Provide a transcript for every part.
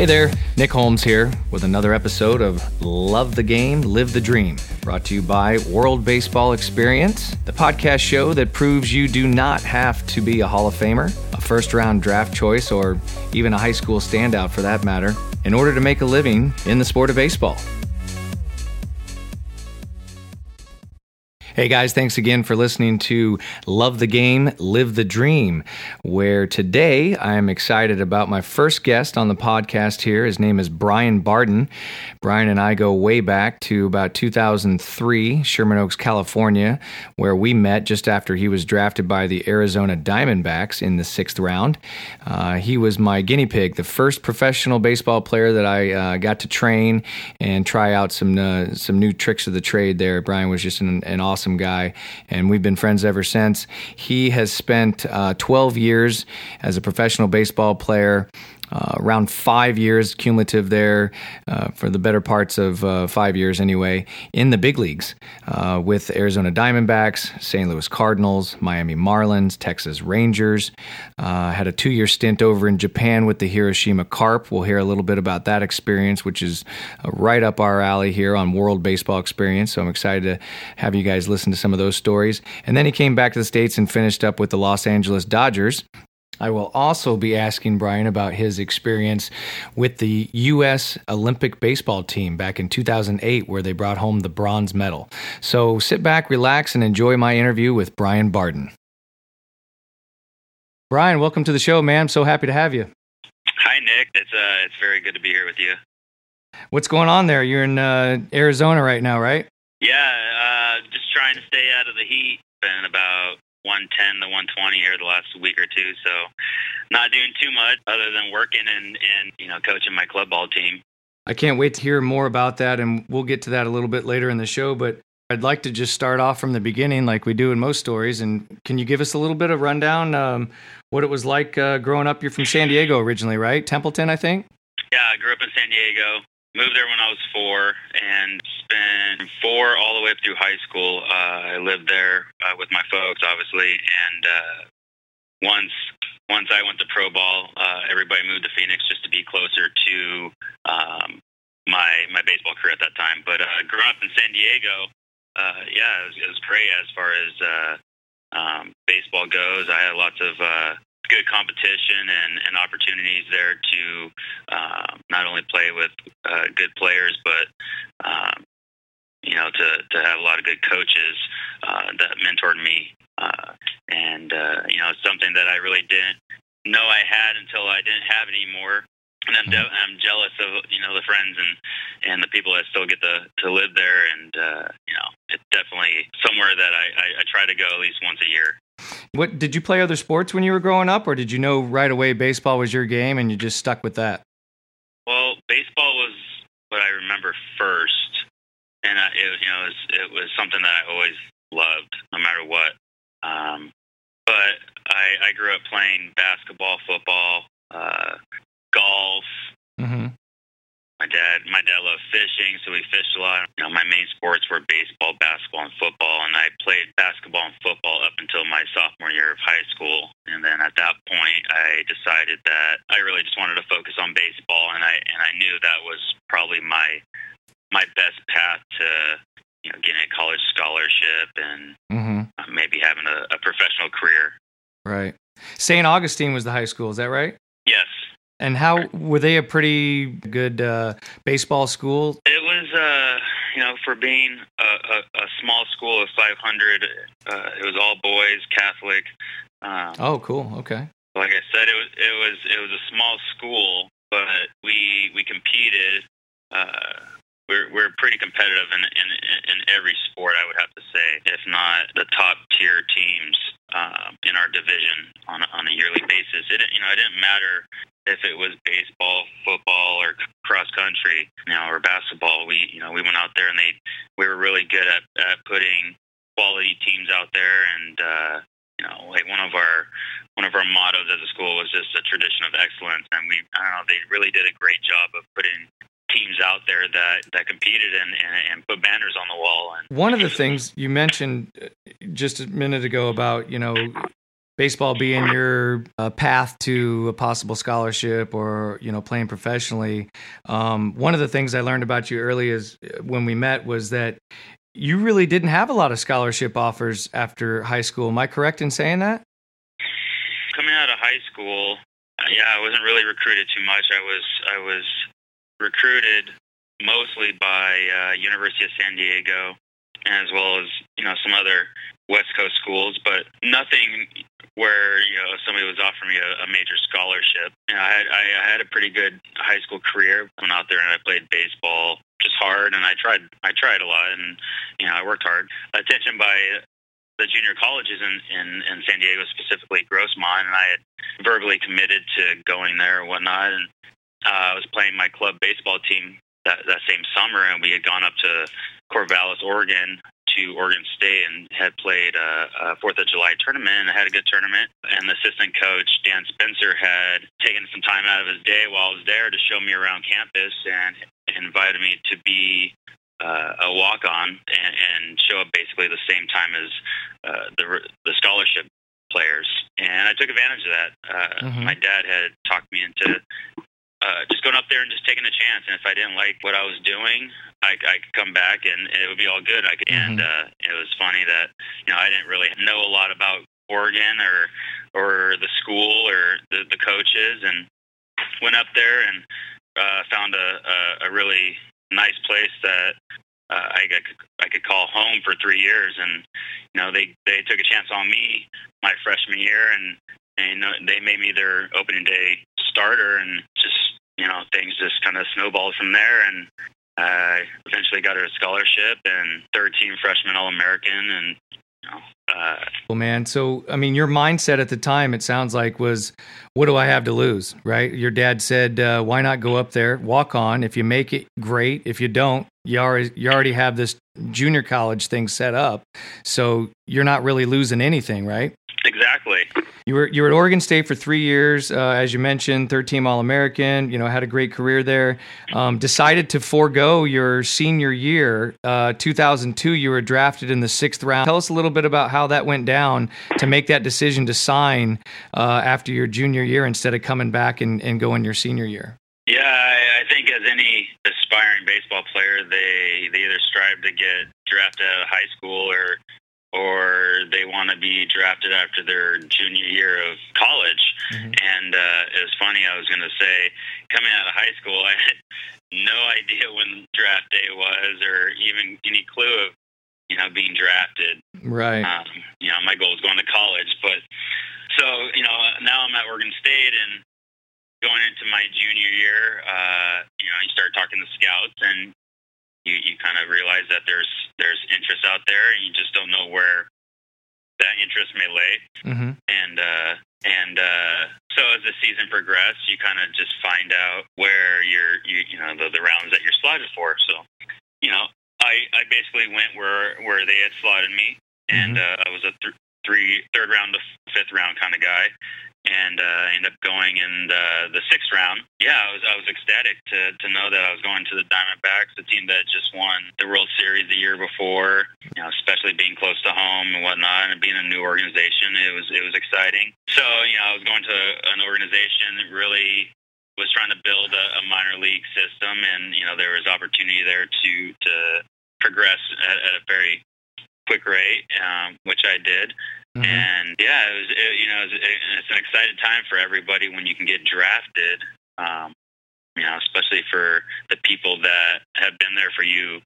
Hey there, Nick Holmes here with another episode of Love the Game, Live the Dream, brought to you by World Baseball Experience, the podcast show that proves you do not have to be a Hall of Famer, a first round draft choice, or even a high school standout for that matter, in order to make a living in the sport of baseball. Hey guys, thanks again for listening to Love the Game, Live the Dream, where today I am excited about my first guest on the podcast here. His name is Brian Barden. Brian and I go way back to about 2003, Sherman Oaks, California, where we met just after he was drafted by the Arizona Diamondbacks in the sixth round. Uh, he was my guinea pig, the first professional baseball player that I uh, got to train and try out some uh, some new tricks of the trade there. Brian was just an, an awesome awesome guy, and we've been friends ever since. He has spent uh, 12 years as a professional baseball player. Uh, around five years cumulative there uh, for the better parts of uh, five years anyway in the big leagues uh, with Arizona Diamondbacks, St. Louis Cardinals, Miami Marlins, Texas Rangers. Uh, had a two year stint over in Japan with the Hiroshima Carp. We'll hear a little bit about that experience, which is uh, right up our alley here on World Baseball Experience. So I'm excited to have you guys listen to some of those stories. And then he came back to the States and finished up with the Los Angeles Dodgers I will also be asking Brian about his experience with the U.S. Olympic baseball team back in 2008, where they brought home the bronze medal. So sit back, relax, and enjoy my interview with Brian Barden. Brian, welcome to the show, man. I'm so happy to have you. Hi, Nick. It's uh, it's very good to be here with you. What's going on there? You're in uh, Arizona right now, right? Yeah, uh, just trying to stay out of the heat. Been about 110 to 120 here the last week or two. So not doing too much other than working and, and you know coaching my club ball team. I can't wait to hear more about that, and we'll get to that a little bit later in the show. But I'd like to just start off from the beginning, like we do in most stories. And can you give us a little bit of rundown um, what it was like uh, growing up? You're from San Diego originally, right? Templeton, I think. Yeah, I grew up in San Diego. Moved there when I was four and spent four all the way up through high school. Uh, I lived there uh, with my folks, obviously, and uh, once once I went to pro ball, uh, everybody moved to Phoenix just to be closer to um, my my baseball career at that time. But uh, growing up in San Diego, uh, yeah, it was, it was great as far as uh, um, baseball goes. I had lots of uh, good competition and, and opportunities there to uh, not only play with uh, good players, but um, you know to to have a lot of good coaches uh, that mentored me, uh, and uh, you know it's something that I really didn't know I had until I didn't have it anymore. And I'm, de- I'm jealous of you know the friends and and the people that still get to to live there, and uh, you know it's definitely somewhere that I, I, I try to go at least once a year. What did you play other sports when you were growing up, or did you know right away baseball was your game and you just stuck with that? Well, baseball was what I remember first, and I, it, you know, it was, it was something that I always loved, no matter what. Um, but I, I grew up playing basketball, football, uh, golf, mm-hmm my dad loved fishing, so we fished a lot. You know, my main sports were baseball, basketball, and football, and I played basketball and football up until my sophomore year of high school. And then at that point, I decided that I really just wanted to focus on baseball, and I and I knew that was probably my my best path to you know getting a college scholarship and mm-hmm. maybe having a, a professional career. Right. St. Augustine was the high school. Is that right? Yes. And how were they a pretty good uh, baseball school? It was, uh, you know, for being a, a, a small school of 500, uh, it was all boys, Catholic. Um, oh, cool. Okay. Like I said, it was it was it was a small school, but we we competed. Uh, we're we're pretty competitive in, in in every sport. I would have to say, if not the top tier teams um, in our division on on a yearly basis. It you know it didn't matter if it was baseball, football, or cross country, you know, or basketball. We, you know, we went out there and they, we were really good at, at putting quality teams out there. And, uh, you know, like one of our, one of our mottos as a school was just a tradition of excellence. And we, I don't know, they really did a great job of putting teams out there that, that competed and, and, and put banners on the wall. And one of the things you mentioned uh, just a minute ago about, you know, baseball being your uh, path to a possible scholarship or you know playing professionally. Um, one of the things I learned about you early is uh, when we met was that you really didn't have a lot of scholarship offers after high school. Am I correct in saying that? Coming out of high school, uh, yeah, I wasn't really recruited too much. I was I was recruited mostly by uh, University of San Diego, as well as you know some other West Coast schools, but nothing where you know somebody was offering me a, a major scholarship. You know, I had I, I had a pretty good high school career. Went out there and I played baseball just hard, and I tried I tried a lot, and you know I worked hard. Attention by the junior colleges in, in, in San Diego, specifically Grossmont, and I had verbally committed to going there and whatnot. And uh, I was playing my club baseball team that, that same summer, and we had gone up to Corvallis, Oregon, to Oregon State and had played a, a Fourth of July tournament and had a good tournament. And the assistant coach Dan Spencer had taken some time out of his day while I was there to show me around campus and invited me to be uh, a walk on and, and show up basically the same time as uh, the the scholarship players. And I took advantage of that. Uh, mm-hmm. My dad had talked me into uh, just going up there and just taking a chance. And if I didn't like what I was doing, I, I could come back and, and it would be all good. I could, mm-hmm. And uh, it was funny that you know I didn't really know a lot about Oregon or or the school or the, the coaches, and went up there and uh, found a, a, a really nice place that uh, I, I could I could call home for three years, and you know they they took a chance on me my freshman year, and and they made me their opening day starter, and just you know things just kind of snowballed from there, and I eventually got her a scholarship and third team freshman All American, and you know, uh, well, man. So, I mean, your mindset at the time, it sounds like, was, "What do I have to lose?" Right? Your dad said, uh, "Why not go up there, walk on? If you make it, great. If you don't, you already you already have this junior college thing set up, so you're not really losing anything, right?" Exactly. You were you were at Oregon State for three years, uh, as you mentioned, third team All American. You know, had a great career there. Um, decided to forego your senior year, uh, 2002. You were drafted in the sixth round. Tell us a little bit about how that went down to make that decision to sign uh, after your junior year instead of coming back and, and going your senior year. Yeah, I, I think as any aspiring baseball player, they they either strive to get drafted out of high school or or they want to be drafted after their junior year of college. Mm-hmm. And uh, it was funny. I was going to say, coming out of high school, I had no idea when draft day was, or even any clue of you know being drafted. Right. Um, you know, my goal was going to college, but so you know now I'm at Oregon State and going into my junior year. Uh, you know, you start talking to scouts and you, you kind of realize that there's there's interest out there, and you just don't know where that interest may lay. Mm-hmm. And uh, and uh, so as the season progressed, you kind of just find out where you're you, you know the, the rounds that you're slotted for. So you know, I I basically went where where they had slotted me, and mm-hmm. uh, I was a th- three third round to fifth round kind of guy and uh, ended up going in the, the sixth round. Yeah, I was I was ecstatic to to know that I was going to the Diamondbacks, the team that just won the World Series the year before. You know, especially being close to home and whatnot, and being a new organization, it was it was exciting. So you know, I was going to an organization that really was trying to build a, a minor league system, and you know, there was opportunity there to to progress at, at a very quick rate, um, which I did. Mm-hmm. And yeah, it was it, you know it was, it, it's an exciting time for everybody when you can get drafted. Um, you know, especially for the people that have been there for you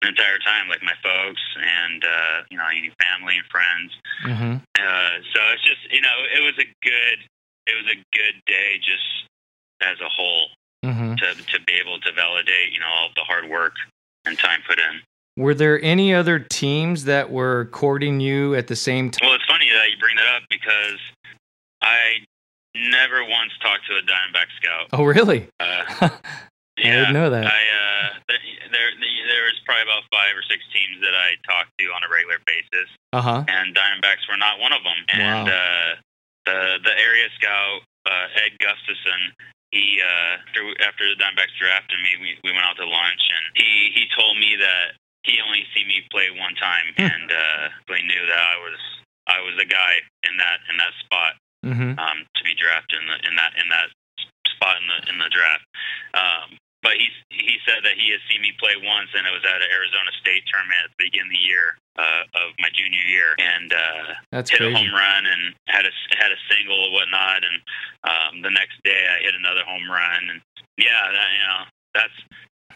the entire time, like my folks and uh, you know any family and friends. Mm-hmm. Uh, so it's just you know it was a good it was a good day just as a whole mm-hmm. to to be able to validate you know all the hard work and time put in. Were there any other teams that were courting you at the same time? Well, it's funny that you bring that up because I never once talked to a Diamondback scout. Oh, really? Uh, yeah, I didn't know that. I, uh, there, there, was probably about five or six teams that I talked to on a regular basis, uh-huh. and Diamondbacks were not one of them. And wow. uh, the the area scout uh, Ed Gustafson, he uh, after, after the Diamondbacks drafted me, we, we went out to lunch, and he he told me that he only seen me play one time, hmm. and uh, he knew that I was I was the guy in that in that spot. mm-hmm. um, to be drafted in, the, in that in that spot in the in the draft. Um, but he he said that he has seen me play once, and it was at an Arizona State tournament at the beginning of the year uh, of my junior year, and uh, That's hit crazy. a home run and had a had a single and whatnot. And um, the next day, I hit another home run, and yeah, that, you know that's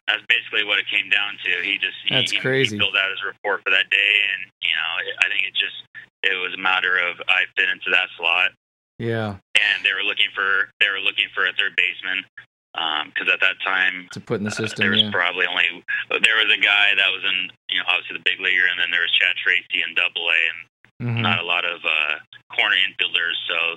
that's basically what it came down to. He just he, That's he, crazy. he filled out his report for that day, and you know I think it just it was a matter of I fit into that slot Yeah, and they were looking for they were looking for a third baseman because at that time to put in the uh, system. there was yeah. probably only there was a guy that was in you know obviously the big leaguer, and then there was Chad Tracy in Double A, and Mhm. not a lot of uh, corner infielders. So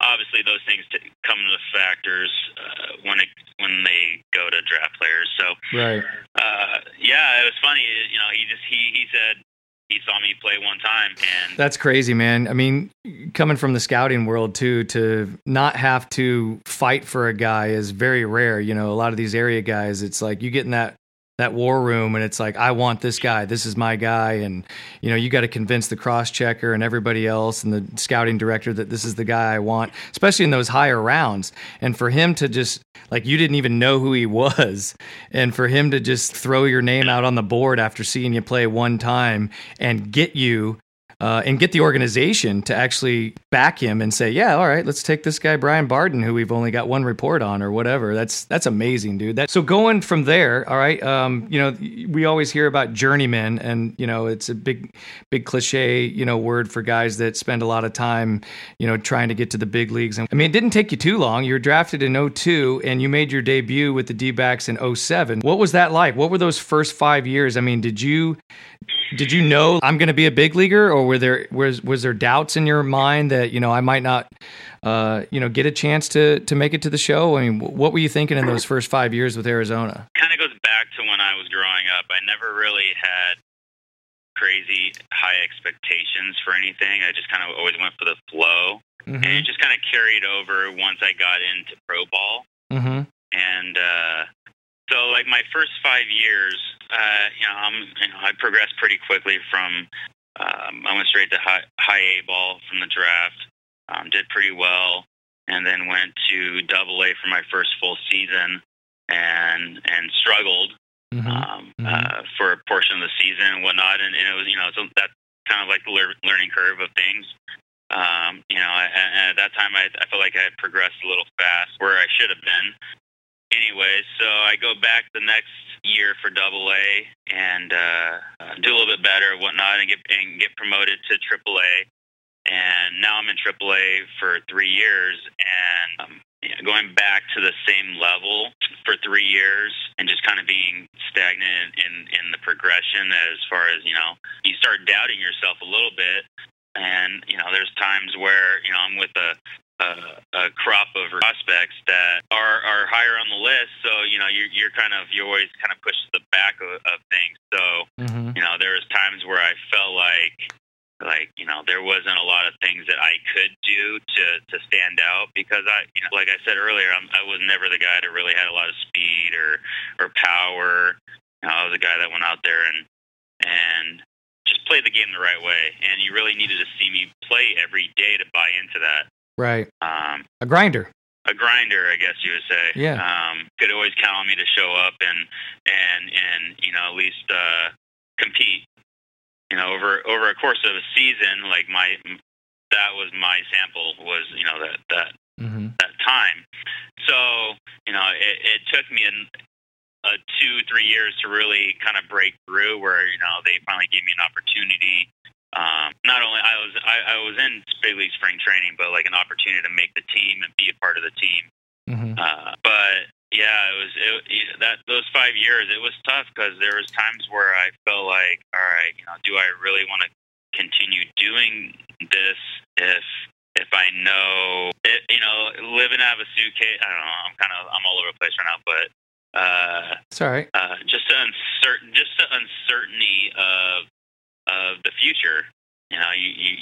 obviously those things t- come into factors uh, when it when they go to draft players. So Right. uh, yeah, it was funny. You know, he just he he said he saw me play one time, and That's crazy, man. I mean, coming from the scouting world too, to not have to fight for a guy is very rare. You know, a lot of these area guys, it's like you get in that that war room and it's like, I want this guy. This is my guy. And, you know, you got to convince the cross checker and everybody else and the scouting director that this is the guy I want, especially in those higher rounds. And for him to just, like, you didn't even know who he was. And for him to just throw your name out on the board after seeing you play one time and get you uh, and get the organization to actually back him and say, "Yeah, all right, let's take this guy Brian Barden, who we've only got one report on, or whatever." That's that's amazing, dude. That so going from there, all right. Um, you know, we always hear about journeymen, and you know, it's a big, big cliche, you know, word for guys that spend a lot of time, you know, trying to get to the big leagues. And I mean, it didn't take you too long. You were drafted in 02 and you made your debut with the D-backs in 07. What was that like? What were those first five years? I mean, did you did you know I'm going to be a big leaguer, or were there was was there doubts in your mind that you know I might not, uh, you know, get a chance to to make it to the show? I mean, what were you thinking in those first five years with Arizona? kind of goes back to when I was growing up. I never really had crazy high expectations for anything. I just kind of always went for the flow, and Mm-hmm. it just kind of carried over once I got into pro ball. Mm-hmm. And uh, so, like my first five years, uh, you know, I'm, you know, I progressed pretty quickly from. Um, I went straight to high, high A ball from the draft. Um, did pretty well, and then went to Double A for my first full season, and and struggled Mm-hmm. um, Mhm. uh, for a portion of the season and whatnot. And, and it was, you know, so that's kind of like the lear- learning curve of things. Um, you know, and, and at that time, I, I felt like I had progressed a little fast where I should have been. Anyway, so I go back the next year for Double A and uh, uh, do a little bit better, and whatnot, and get and get promoted to Triple A. And now I'm in Triple A for three years, and um, you know, going back to the same level for three years and just kind of being stagnant in in the progression as far as you know you start doubting yourself a little bit and you know there's times where you know I'm with a a, a crop of prospects that are are higher on the list. So you know you're you're kind of you always kind of push to the back of, of things. So Mm-hmm. you know there was times where I felt like like you know there wasn't a lot of things that I could do to to stand out because I you know like I said earlier I'm, I was never the guy that really had a lot of speed or or power. You know, I was a guy that went out there and and just played the game the right way. And you really needed to see me play every day to buy into that Right, um, a grinder. a grinder, I guess you would say. Yeah. Um, could always count on me to show up and and and you know at least uh, compete. You know, over over a course of a season, like my that was my sample was you know that that Mm-hmm. that time. So you know, it, it took me an, uh, two three years to really kind of break through. Where you know they finally gave me an opportunity. Um, not only I was I, I was in big league spring training, but like an opportunity to make the team and be a part of the team. Mm-hmm. Uh, but yeah, it was it, that those five years. It was tough because there was times where I felt like, all right, you know, do I really want to continue doing this if if I know, it, you know, living out of a suitcase? I don't know. I'm kind of I'm all over the place right now, but uh, It's all right. uh, just the uncertain, just the uncertainty of of the future. You know, you you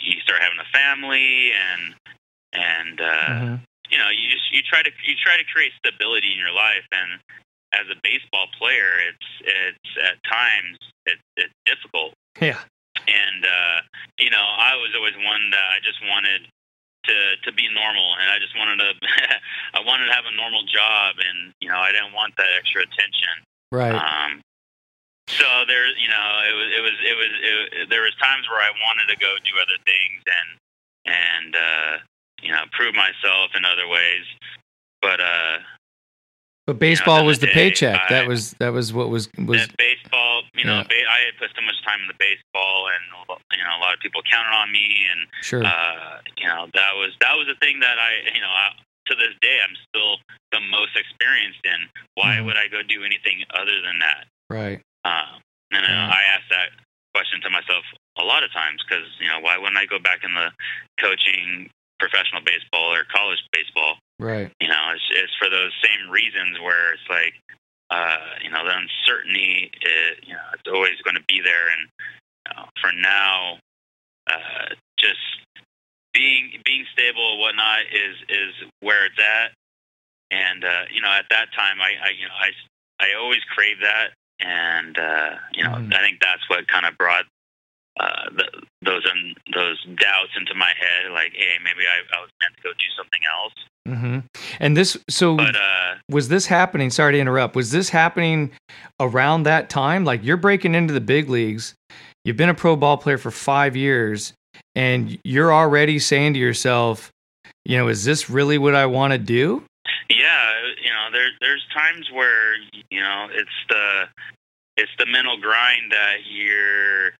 you start having a family and and uh, Mhm. you know you just you try to you try to create stability in your life and as a baseball player it's it's at times it's it's difficult Yeah. and uh you know i was always one that i just wanted to to be normal, and I just wanted to I wanted to have a normal job, and you know I didn't want that extra attention. Right. Um, so there, you know, it was it was it was it, there was times where I wanted to go do other things and and uh, you know prove myself in other ways, but uh, but baseball you know, was the day, paycheck. I, that was that was what was was. that baseball, you know, Yeah. ba- I had put so much time in the baseball, and you know, a lot of people counted on me, and Sure. uh, you know, that was that was the thing that I, you know, I, to this day, I'm still the most experienced in. Why Mhm. would I go do anything other than that? right. Um, and uh. I ask that question to myself a lot of times because you know, why wouldn't I go back in the coaching professional baseball or college baseball? Right. You know, it's, it's for those same reasons where it's like, uh, you know, the uncertainty, is, you know, it's always going to be there. And you know, for now, uh, just being being stable and whatnot is is where it's at. And uh, you know, at that time, I, I you know, I I always craved that, and uh, you know, Mhm. I think that's what kind of brought. Uh, the, those those doubts into my head, like, hey, maybe I, I was meant to go do something else. hmm And this, so But uh, was this happening? Sorry to interrupt. Was this happening around that time? Like you're breaking into the big leagues. You've been a pro ball player for five years, and you're already saying to yourself, you know, is this really what I want to do? Yeah, you know, there there's times where you know it's the it's the mental grind that you're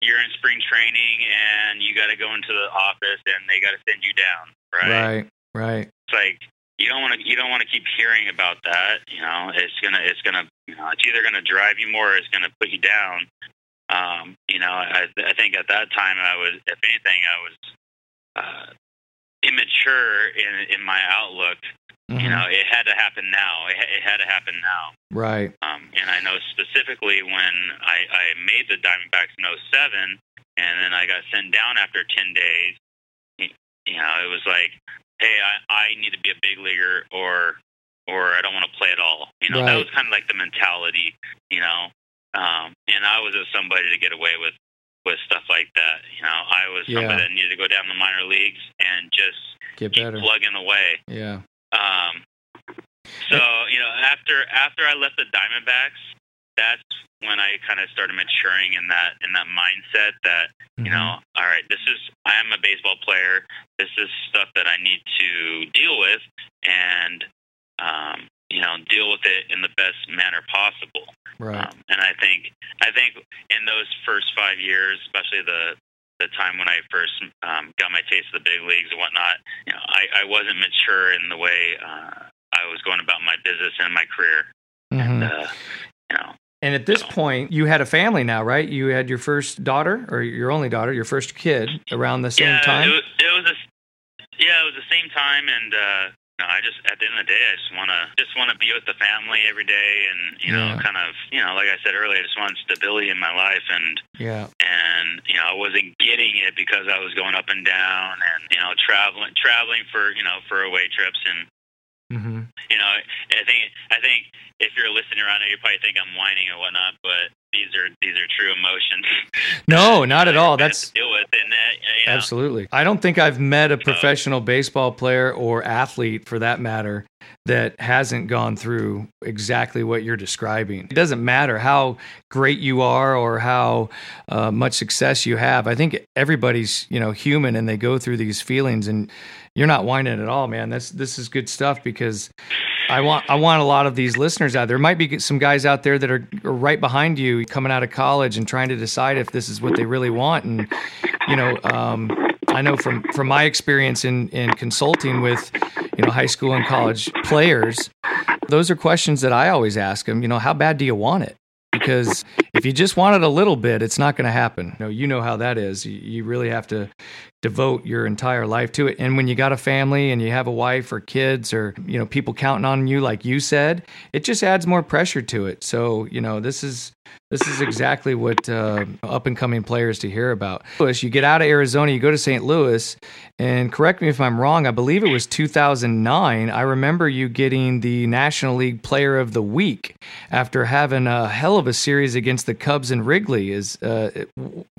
you're in spring training and you got to go into the office and they got to send you down, right? Right. Right. It's like you don't want to you don't want to keep hearing about that. You know, it's gonna it's gonna you know it's either gonna drive you more or it's gonna put you down. Um, you know, I I think at that time I was if anything I was uh, immature in in my outlook Mhm. you know, it had to happen now. It, it had to happen now. Right. Um, and I know specifically when I, I made the Diamondbacks in 07, and then I got sent down after 10 days, you know, it was like, hey, I, I need to be a big leaguer or or I don't want to play at all. You know, that was kind of like the mentality, you know. Um, and I was just somebody to get away with with stuff like that. You know, I was Yeah. somebody that needed to go down the minor leagues and just Get keep better. plugging away. Yeah. Um, so you know, after after I left the Diamondbacks, that's when I kind of started maturing in that in that mindset that Mm-hmm. you know, all right, this is I am a baseball player. This is stuff that I need to deal with, and um, you know, deal with it in the best manner possible. Right. Um, and I think I think in those first five years, especially the the time when I first um, got my taste of the big leagues and whatnot, you know, I, I wasn't mature in the way uh, I was going about my business and my career. Mhm. Uh, you know, And at this point, you had a family now, right? You had your first daughter, or your only daughter, your first kid, around the same yeah, time. It was, it was a, yeah, it was the same time, and uh, I just at the end of the day, I just want to just want to be with the family every day, and you know, Yeah. kind of, you know, like I said earlier, I just want stability in my life, and yeah. and you know I wasn't getting it because I was going up and down and you know traveling traveling for you know for away trips and hmm you know I think I think if you're listening around here you probably think I'm whining or whatnot but these are these are true emotions. No, not at all. that I have That's deal with and that you know, Absolutely. I don't think I've met a professional baseball player or athlete for that matter that hasn't gone through exactly what you're describing. It doesn't matter how great you are or how uh, much success you have. I think everybody's, you know, human and they go through these feelings and you're not whining at all, man. That's this is good stuff because I want I want a lot of these listeners out there. Might be some guys out there that are, right behind you, coming out of college and trying to decide if this is what they really want. And you know, um, I know from from my experience in in consulting with you know high school and college players, those are questions that I always ask them. You know, how bad do you want it? Because if you just want it a little bit, it's not going to happen. You know, you know how that is. You, you really have to devote your entire life to it. And when you got a family and you have a wife or kids or, you know, people counting on you like you said, it just adds more pressure to it. So, you know, this is this is exactly what uh, up and coming players to hear about. Louis, you get out of Arizona, you go to St. Louis, and correct me if I'm wrong, I believe it was 2009. I remember you getting the National League Player of the Week after having a hell of a series against the Cubs and Wrigley. Is uh,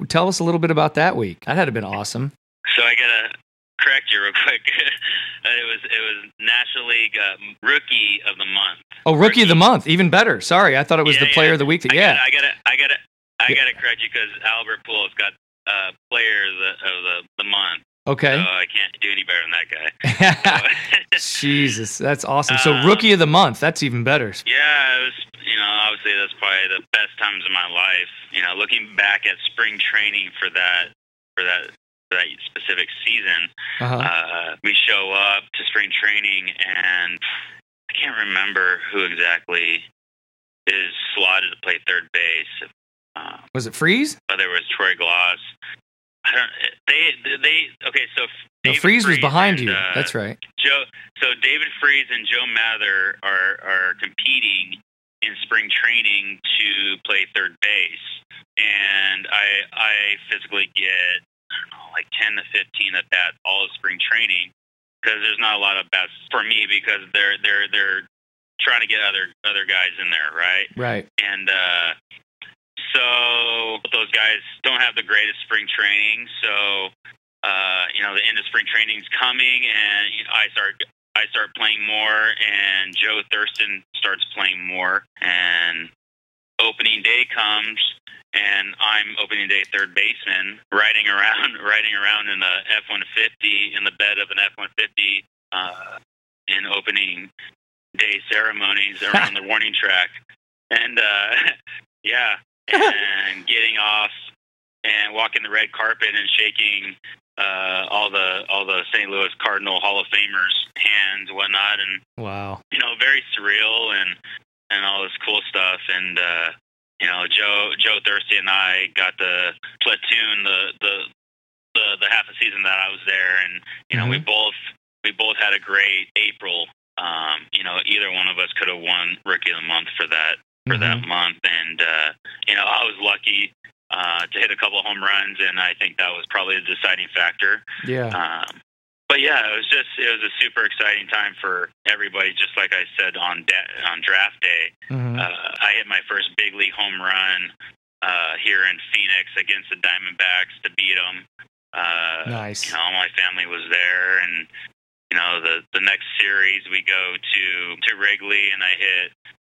tell us a little bit about that week. That had been awesome. So I gotta correct you real quick. it was it was National League uh, Rookie of the Month. Oh, Rookie, rookie, of the Month, even better. Sorry, I thought it was yeah, the Player yeah. of the Week. I yeah, gotta, I got to I got to I got to correct you because Albert Pujols got uh, Player of the, of the the month. Okay. So I can't do any better than that guy. Jesus, that's awesome. So um, rookie of the month, that's even better. Yeah, it was. You know, obviously that's probably the best times of my life. You know, looking back at spring training for that for that that specific season, uh-huh. uh, we show up to spring training and I can't remember who exactly is slotted to play third base. Uh, was it Freese? Whether it was Troy Glaus. I don't. They they okay. So no, Freese was behind and, you. Uh, That's right. Joe. So David Freese and Joe Mather are are competing in spring training to play third base, and I I physically get know like ten to fifteen at bats all of spring training because there's not a lot of bats for me because they're they're they're trying to get other other guys in there, right? Right. And uh, so those guys don't have the greatest spring training. So uh, you know, the end of spring training is coming, and you know, I start I start playing more, and Joe Thurston starts playing more, and opening day comes, and I'm opening day third baseman, riding around, riding around in the F-150 in the bed of an F-150 uh, in opening day ceremonies around the warning track, and uh, yeah, and getting off and walking the red carpet and shaking uh, all the all the St. Louis Cardinal Hall of Famers hands whatnot, and wow, you know, very surreal and and all this cool stuff. And uh, you know, Joe Joe Thirsty and I got the platoon the the the, the half a season that I was there, and you know, mm-hmm. we both we both had a great April. Um, you know, either one of us could have won Rookie of the Month for that for mm-hmm. that month, and uh, you know, I was lucky uh, to hit a couple home runs, and I think that was probably the deciding factor. Yeah. Um, but yeah, it was just it was a super exciting time for everybody. Just like I said on da- on draft day, mm-hmm. uh, I hit my first big league home run uh, here in Phoenix against the Diamondbacks to beat them. Uh, nice. You know, all my family was there, and you know the the next series we go to to Wrigley, and I hit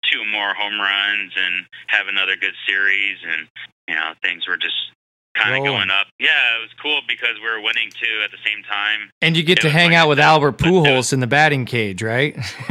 two more home runs and have another good series, and you know, things were just kind of going up. Yeah, it was cool because we were winning too at the same time. And you get to hang out with Albert Pujols in the batting cage, right?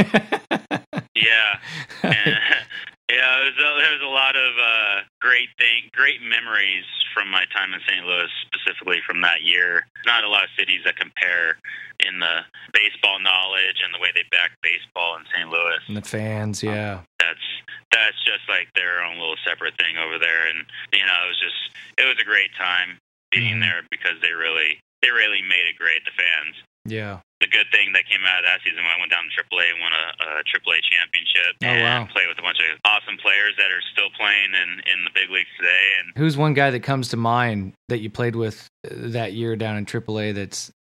yeah. And, yeah, it was, a, there was a lot of uh, great thing, great memories from my time in St. Louis, specifically from that year. Not a lot of cities that compare in the baseball knowledge and the way they back baseball in St. Louis. And the fans, yeah. Um, that's that's just like their own little separate thing over there, and you know, it was just it was a great time being mm-hmm. there because they really they really made it great. The fans. Yeah the good thing that came out of that season when I went down to AAA and won a, a AAA championship. Oh, and wow. Played with a bunch of awesome players that are still playing in, in the big leagues today. And who's one guy that comes to mind that you played with that year down in AAA that's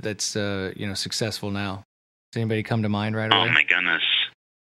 that's uh, you know successful now? Does anybody come to mind right away? Oh my goodness,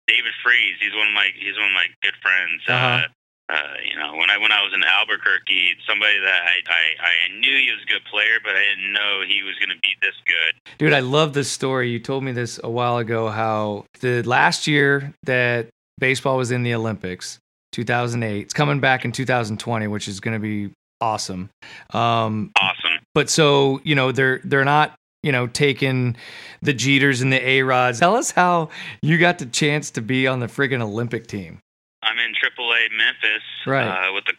David Freese. He's one of my he's one of my good friends. Uh-huh. Uh, uh, you know, when I when I was in Albuquerque, somebody that I, I I knew he was a good player, but I didn't know he was going to be this good. Dude, I love this story. You told me this a while ago. How the last year that baseball was in the Olympics, 2008, it's coming back in 2020, which is going to be awesome. Um, awesome. But so you know, they're they're not you know, taking the Jeters and the A Rods. Tell us how you got the chance to be on the friggin' Olympic team. I'm in AAA Memphis right. uh, with the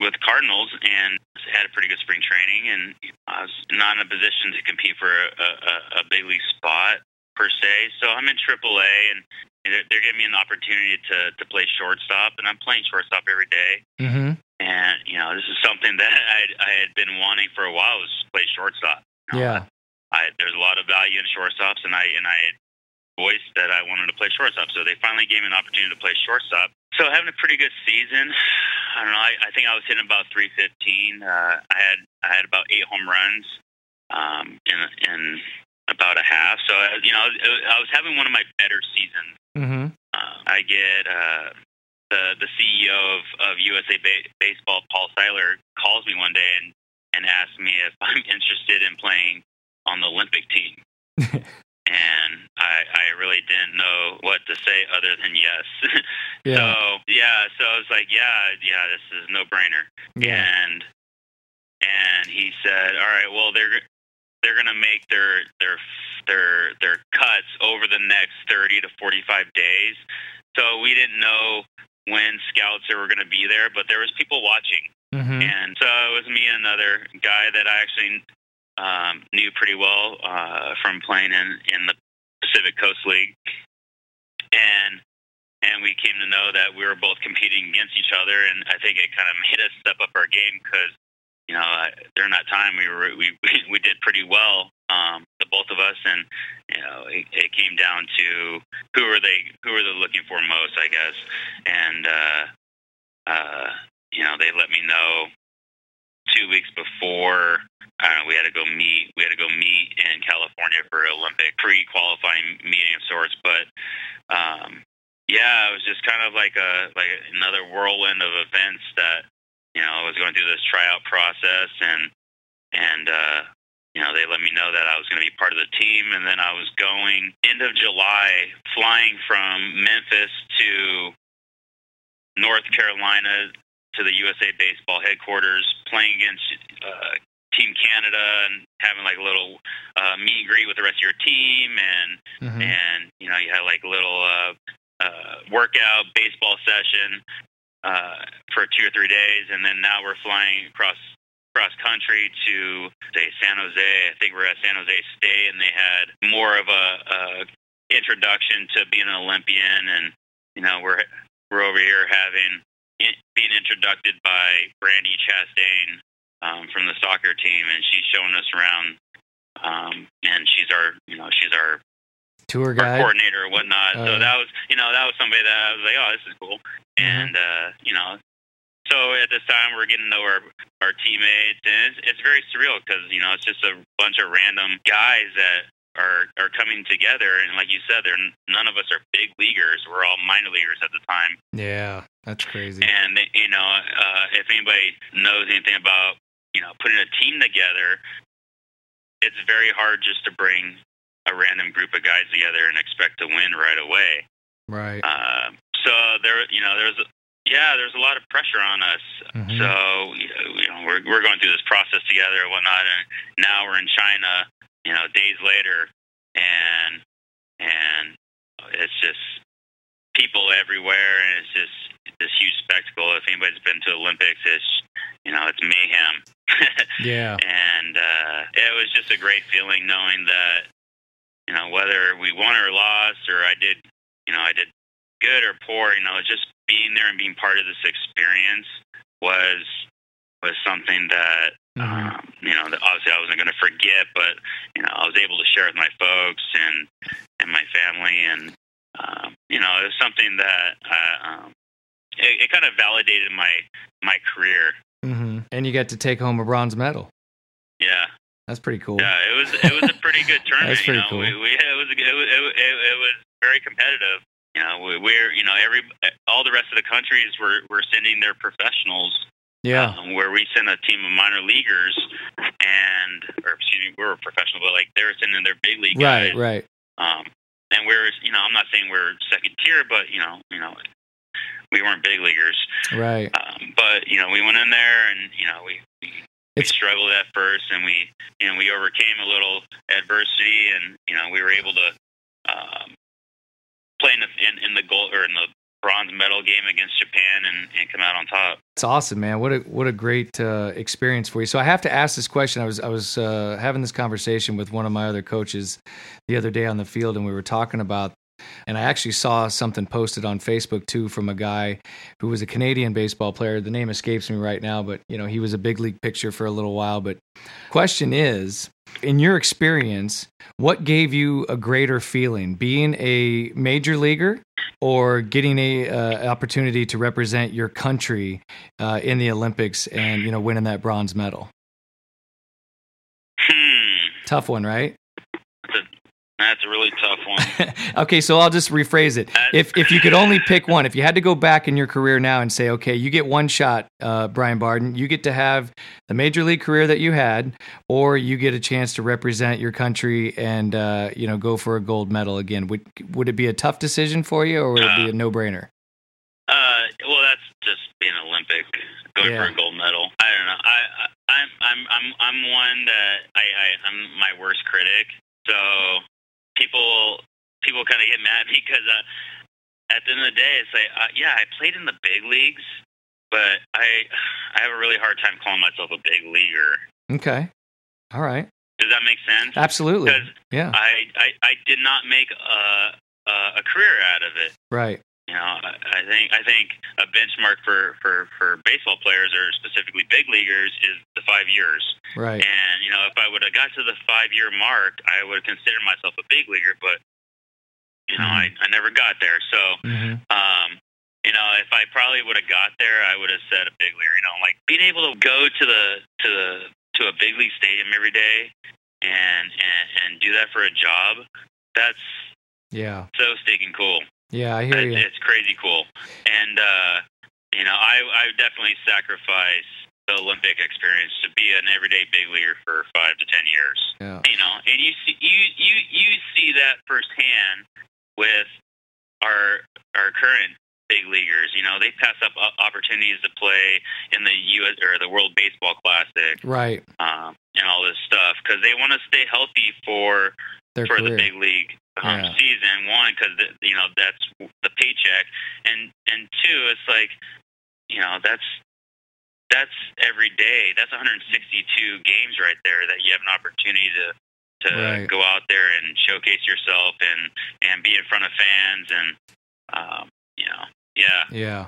with the Cardinals and had a pretty good spring training and I was not in a position to compete for a, a, a big league spot per se. So I'm in AAA and they're, they're giving me an opportunity to to play shortstop and I'm playing shortstop every day. Mm-hmm. And you know this is something that I I had been wanting for a while was play shortstop. You know, yeah. I, there's a lot of value in shortstops, and I and I voiced that I wanted to play shortstop. So they finally gave me an opportunity to play shortstop. So having a pretty good season. I don't know. I, I think I was hitting about 315. Uh, I had I had about eight home runs um, in in about a half. So uh, you know, I was having one of my better seasons. Mm-hmm. Uh, I get uh, the the CEO of, of USA ba- Baseball, Paul Seiler, calls me one day and and asks me if I'm interested in playing on the Olympic team. and I, I really didn't know what to say other than yes. Yeah. So yeah, so I was like, yeah, yeah, this is no brainer. Yeah. And and he said, all right, well they're they're gonna make their their their their cuts over the next thirty to forty five days. So we didn't know when scouts were going to be there, but there was people watching, hmm and so it was me and another guy that I actually um, knew pretty well uh, from playing in in the Pacific Coast League, and and we came to know that we were both competing against each other, and I think it kind of made us step up our game because you know during that time we were we we did pretty well, um, the both of us, and you know it, it came down to who are they who are they looking for most, I guess, and uh, uh, you know they let me know two weeks before uh, we had to go meet. We had to go meet in California for Olympic pre-qualifying meeting of sorts. But um, yeah, it was just kind of like a like another whirlwind of events that you know I was going through this tryout process and and uh, you know they let me know that I was going to be part of the team, and then I was going end of July, flying from Memphis to North Carolina to the USA Baseball headquarters, playing against uh, Team Canada and having like a little uh, meet and greet with the rest of your team, and hmm and you know you had like a little uh, uh, workout baseball session uh, for two or three days, and then now we're flying across cross country to say San Jose. I think we're at San Jose State, and they had more of a, a introduction to being an Olympian, and you know we're we're over here having in, being introduced by Brandi Chastain um, from the soccer team, and she's showing us around. Um, and she's our, you know, she's our Tour our guide. coordinator or whatnot. Uh, so that was, you know, that was somebody that I was like, oh, this is cool. And uh, you know, so at this time we're getting to know our our teammates, and it's, it's very surreal because you know it's just a bunch of random guys that are are coming together. And like you said, they're none of us are big leaguers. We're all minor leaguers at the time. Yeah, that's crazy. And you know, uh, if anybody knows anything about you know putting a team together, it's very hard just to bring a random group of guys together and expect to win right away. Right. Uh, so there, you know, there's yeah, there's a lot of pressure on us. Mhm. So you know, we're we're going through this process together and whatnot, and now we're in China. You know, days later, and and it's just people everywhere, and it's just this huge spectacle. If anybody's been to Olympics, it's you know, it's mayhem. Yeah. and uh, it was just a great feeling knowing that you know whether we won or lost or I did you know I did good or poor you know just being there and being part of this experience was was something that Mhm. um, you know that obviously I wasn't going to forget but you know I was able to share with my folks and and my family and um, you know it was something that uh, um, it, it kind of validated my my career hmm And you got to take home a bronze medal. yeah That's pretty cool. Yeah, it was it was a pretty good tournament. That's pretty you know, cool. we, we it was it was it, it was very competitive. You know, we, we're you know every all the rest of the countries were were sending their professionals. Yeah. um, where we sent a team of minor leaguers, and or excuse me, we were professional, but like they were sending their big league Right. guys. Right. Um, and we're you know I'm not saying we're second tier, but you know you know we weren't big leaguers. Right. Um, but you know we went in there and you know we we It's- struggled at first, and we you know we overcame a little adversity, and you know we were able to um, play in the in, in the gold or in the bronze medal game against Japan and, and come out on top. It's awesome, man. What a what a great uh, experience for you. So I have to ask this question. I was I was uh, having this conversation with one of my other coaches the other day on the field, and we were talking about. And I actually saw something posted on Facebook too from a guy who was a Canadian baseball player. The name escapes me right now, but you know he was a big league pitcher for a little while. But question is, in your experience, what gave you a greater feeling, being a major leaguer or getting a uh, opportunity to represent your country uh, in the Olympics and you know winning that bronze medal? Hmm. Tough one, right? That's a really tough one. okay, so I'll just rephrase it. If if you could only pick one, if you had to go back in your career now and say, okay, you get one shot, uh, Brian Barden, you get to have the major league career that you had, or you get a chance to represent your country and uh, you know go for a gold medal again. Would would it be a tough decision for you, or would it be a no brainer? Uh, well, that's just being Olympic, going yeah. for a gold medal. I don't know. I, I I'm I'm I'm I'm one that I, I I'm my worst critic. So people people kind of get mad because uh, at the end of the day, it's like, uh, yeah, I played in the big leagues, but I I have a really hard time calling myself a big leaguer. Okay, all right. Does that make sense? Absolutely. Because yeah, I, I I did not make a a career out of it. Right. You know, I think I think a benchmark for, for, for baseball players or specifically big leaguers is the five years. Right. And you know, if I would have got to the five year mark, I would consider myself a big leaguer. But you know, mm-hmm. I, I never got there. So, mm-hmm. um, you know, if I probably would have got there, I would have said a big leaguer. You know, like being able to go to the to the to a big league stadium every day and and, and do that for a job. That's yeah, so stinking cool. Yeah, I hear you. It's crazy cool, and uh, you know, I I would definitely sacrifice the Olympic experience to be an everyday big leaguer for five to ten years. Yeah. You know, and you see you you you see that firsthand with our our current big leaguers. You know, they pass up opportunities to play in the U.S. or the World Baseball Classic, right? Um, and all this stuff because they want to stay healthy for Their for career. the big league um, yeah. season. One, because you know that's the paycheck, and and two, it's like you know that's that's every day. That's 162 games right there that you have an opportunity to to right. go out there and showcase yourself and and be in front of fans and um, you know yeah yeah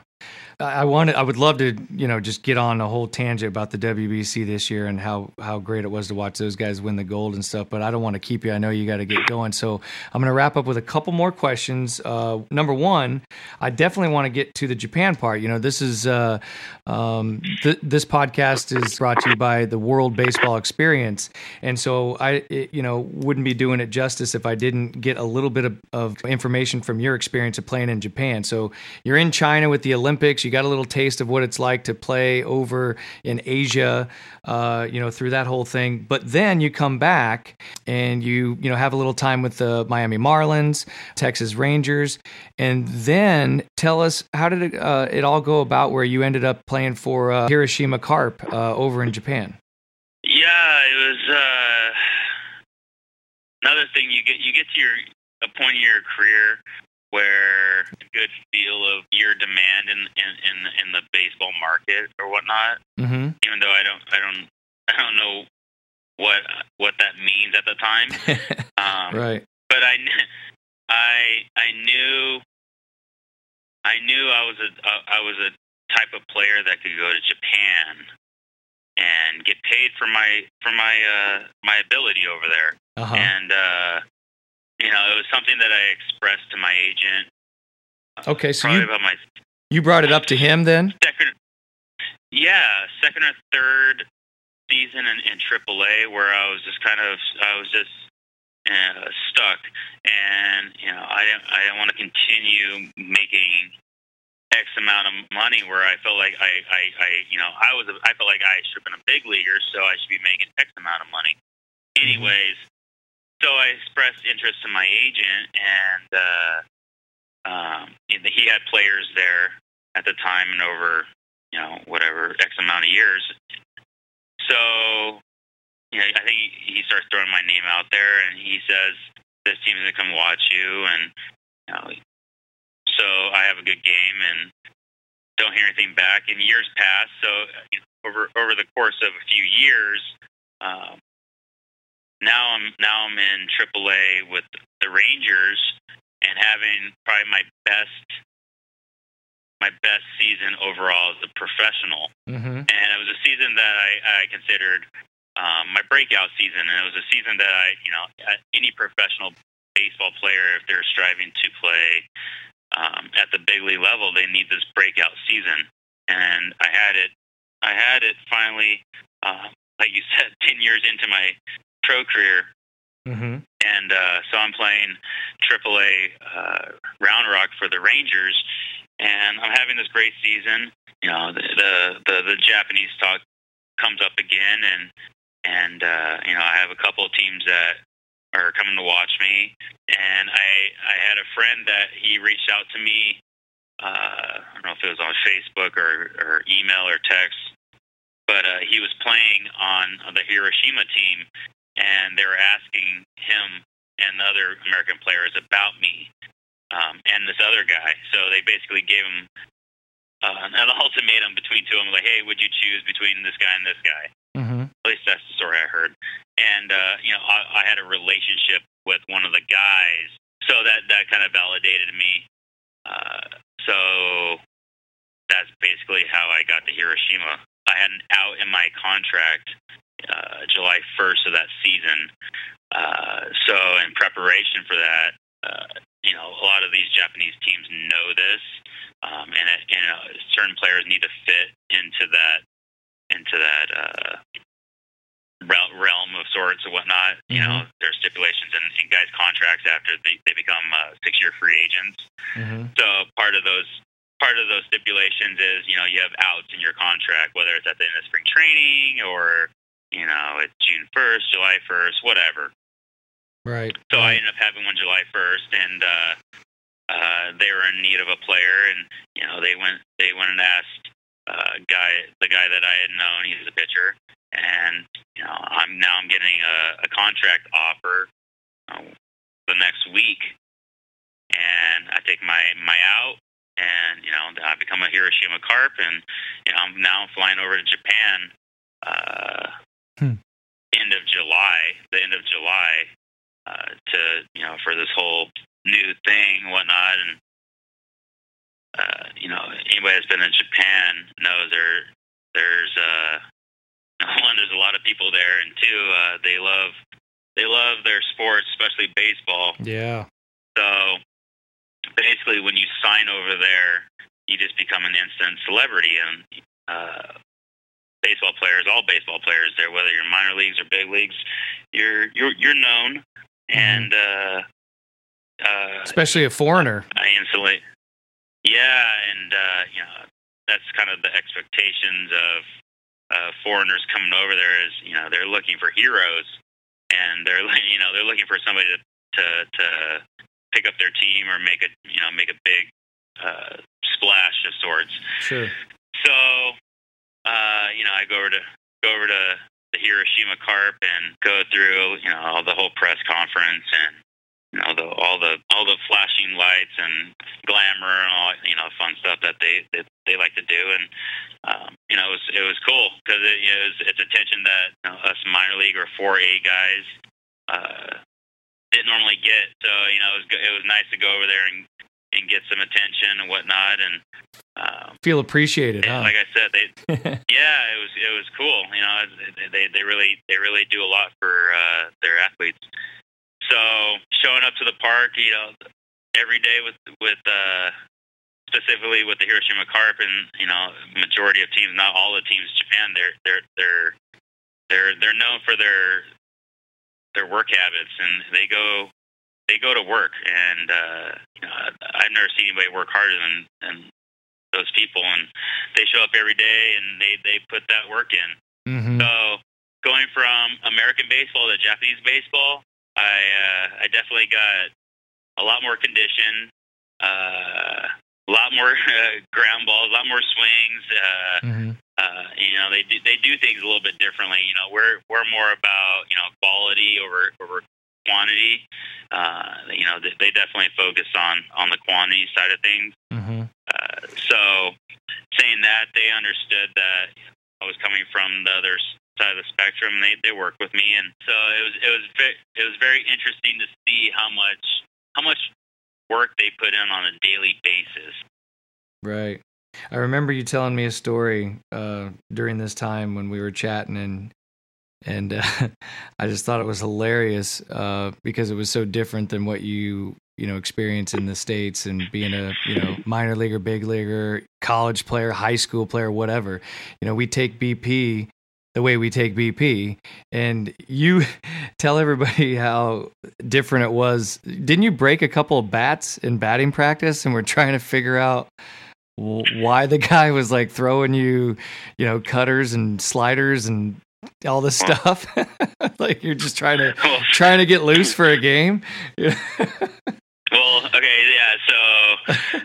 I wanted, I would love to, you know, just get on a whole tangent about the WBC this year and how how great it was to watch those guys win the gold and stuff. But I don't want to keep you. I know you got to get going. So I'm going to wrap up with a couple more questions. Uh, number one, I definitely want to get to the Japan part. You know, this is uh, um, th- this podcast is brought to you by the World Baseball Experience, and so I, it, you know, wouldn't be doing it justice if I didn't get a little bit of, of information from your experience of playing in Japan. So you're in China with the Olympics you got a little taste of what it's like to play over in Asia, uh, you know, through that whole thing. But then you come back and you, you know, have a little time with the Miami Marlins, Texas Rangers, and then tell us how did it, uh, it all go about where you ended up playing for uh, Hiroshima Carp uh, over in Japan. Yeah, it was uh, another thing. You get you get to your a point of your career where a good feel of your demand in in in, in the baseball market or whatnot. Mm-hmm. Even though I don't I don't I don't know what what that means at the time. um, right. But I I I knew I knew I was a I was a type of player that could go to Japan and get paid for my for my uh my ability over there. Uh-huh. And uh you know, it was something that I expressed to my agent. Okay, so you you brought it up to him then? Second, yeah, second or third season in, in AAA, where I was just kind of I was just uh, stuck, and you know, I didn't I didn't want to continue making X amount of money where I felt like I, I, I you know, I was, a, I felt like I should have been a big leaguer, so I should be making X amount of money. Mm-hmm. Anyways, so I expressed interest to my agent, and uh, um, he had players there at the time and over, you know, whatever X amount of years. So, you know, I think he starts throwing my name out there, and he says, "This team's gonna come watch you," and you know, so I have a good game and don't hear anything back. And years pass, so know, over over the course of a few years, um, now I'm now I'm in AAA with the Rangers and having probably my best my best season overall as a professional. Mm-hmm. And it was a season that I, I considered um, my breakout season, and it was a season that I, you know, any professional baseball player, if they're striving to play um, at the big league level, they need this breakout season. And I had it. I had it finally. Uh, like you said, ten years into my pro career, mm-hmm. and uh, so I'm playing AAA uh, Round Rock for the Rangers, and I'm having this great season. You know, the the the, the Japanese talk comes up again, and and uh, you know I have a couple of teams that are coming to watch me, and I I had a friend that he reached out to me. Uh, I don't know if it was on Facebook or, or email or text, but uh, he was playing on the Hiroshima team, and they were asking him and the other American players about me um, and this other guy. So they basically gave him uh, an ultimatum between two of them, like, "Hey, would you choose between this guy and this guy?" Mm-hmm. At least that's the story I heard. And uh, you know, I, I had a relationship with one of the guys, so that that kind of validated me. Uh, so that's basically how I got to Hiroshima. I had an out in my contract uh, July 1st of that season. Uh, so in preparation for that, uh, you know, a lot of these Japanese teams know this, um, and it, you know, certain players need to fit into that into that uh, realm of sorts and whatnot. Mm-hmm. You know, there's stipulations in, in guys' contracts after they, they become uh, six-year free agents. Mm-hmm. So part of those part of those stipulations is you know you have outs in your contract, whether it's at the end of spring training or you know it's June first, July first, whatever. Right. So right. I ended up having one July first, and uh, uh, they were in need of a player, and you know they went they went and asked uh, guy the guy that I had known. He's a pitcher, and you know I'm now I'm getting a, a contract offer uh, the next week, and I take my my out, and you know I become a Hiroshima Carp, and you know I'm now flying over to Japan. Uh, hmm. End of July, the end of July, uh, to you know for this whole new thing and whatnot, and uh, you know anybody that's been in Japan knows there there's uh, one there's a lot of people there, and two uh, they love they love their sports, especially baseball. Yeah. So basically, when you sign over there, you just become an instant celebrity, and uh, baseball players, all baseball players there, whether you're minor leagues or big leagues, you're you're you're known, mm-hmm. and uh, uh, especially a foreigner. I instantly, yeah, and uh, you know that's kind of the expectations of uh, foreigners coming over there. Is you know they're looking for heroes, and they're you know they're looking for somebody to to, to pick up their team or make a you know make a big uh, splash of sorts. Sure. So uh, you know I go over to go over to the Hiroshima Carp and go through you know all the whole press conference and you know the all the all the flashing lights and glamour and all you know fun stuff that they they, they like to do. And um, you know it was it was cool because it, you know, it's, it's attention that you know, us minor league or 4A guys uh, didn't normally get. So you know it was it was nice to go over there and and get some attention and whatnot and um, feel appreciated huh? like I said they yeah it was it was cool you know they they really they really do a lot for uh, their athletes so showing up to the park, you know, every day with with uh, specifically with the Hiroshima Carp, and you know, majority of teams, not all the teams, Japan, they're they're they're they're they're known for their their work habits, and they go they go to work, and uh, you know, I've never seen anybody work harder than than those people, and they show up every day, and they they put that work in. Mm-hmm. So going from American baseball to Japanese baseball, I uh, I definitely got a lot more condition, uh, a lot more uh, ground balls, a lot more swings. Uh, mm-hmm. uh, you know, they do, they do things a little bit differently. You know, we're we're more about you know quality over over quantity. Uh, you know, they, definitely focus on on the quantity side of things. Mm-hmm. Uh, so, saying that, they understood that I was coming from the other side of the spectrum. They they work with me, and so it was it was very, it was very interesting to see how much how much work they put in on a daily basis. Right. I remember you telling me a story uh, during this time when we were chatting, and and uh, I just thought it was hilarious uh, because it was so different than what you you know experience in the states and being a you know minor leaguer, big leaguer, college player, high school player, whatever. You know, we take BP the way we take BP. And you tell everybody how different it was. Didn't you break a couple of bats in batting practice? And we're trying to figure out why the guy was like throwing you, you know, cutters and sliders and all this stuff. like you're just trying to trying to get loose for a game. well, okay, yeah. So,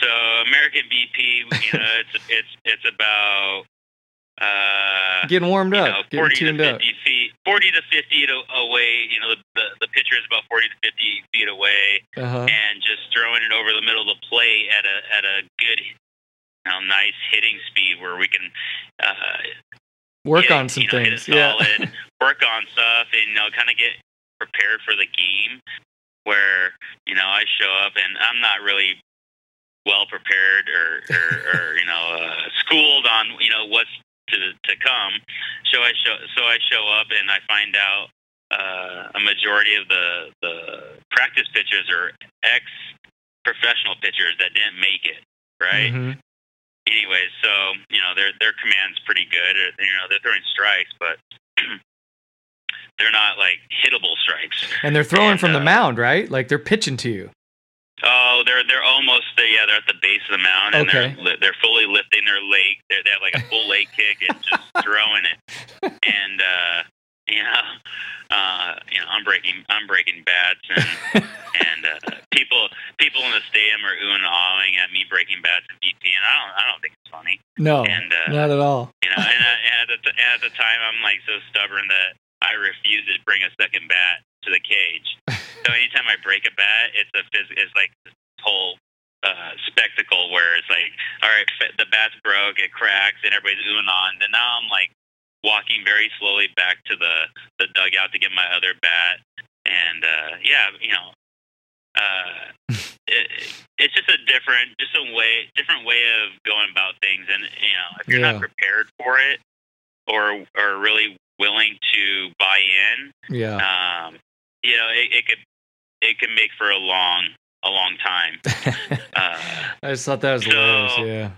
so American BP, you know, it's it's it's about uh, getting warmed up, know, getting tuned to 50 up. feet, forty to fifty away. You know, the the pitcher is about forty to fifty feet away, uh-huh. and just throwing it over the middle of the plate at a at a good, know, nice hitting speed where we can. Uh, work on some you know, things. Yeah. solid, work on stuff, and you know, kind of get prepared for the game. Where you know I show up and I'm not really well prepared or or, or you know uh, schooled on you know what's to to come. So I show so I show up and I find out uh, a majority of the the practice pitchers are ex professional pitchers that didn't make it. Right. Mhm. Anyways, so you know their their command's pretty good. Uh, You know they're throwing strikes, but they're not like hittable strikes. And they're throwing And, from the uh, mound, right? Like they're pitching to you. Oh, they're they're almost yeah they're at the base of the mound and Okay. they're they're fully lifting their leg. They're, they have like a full leg kick and just throwing it. And uh, you know, uh, you know I'm breaking I'm breaking bats and and uh, people people in the stadium are oohing and ahhing at me breaking bats in BP and I don't I don't think it's funny. No, And uh, not at all. you know, and, uh, and at, the at the time, I'm like so stubborn that I refuse to bring a second bat to the cage. so anytime I break a bat, it's a phys- it's like this whole uh, spectacle where it's like, all right, the bat's broke, it cracks, and everybody's oohing on. Then now I'm like walking very slowly back to the the dugout to get my other bat, and uh, yeah, you know. Uh, it, it's just a different, just a way, different way of going about things, and you know, if you're Yeah. not prepared for it, or or really willing to buy in, Yeah. um, you know, it, it could it could make for a long a long time. Uh, I just thought that was so- hilarious. Yeah.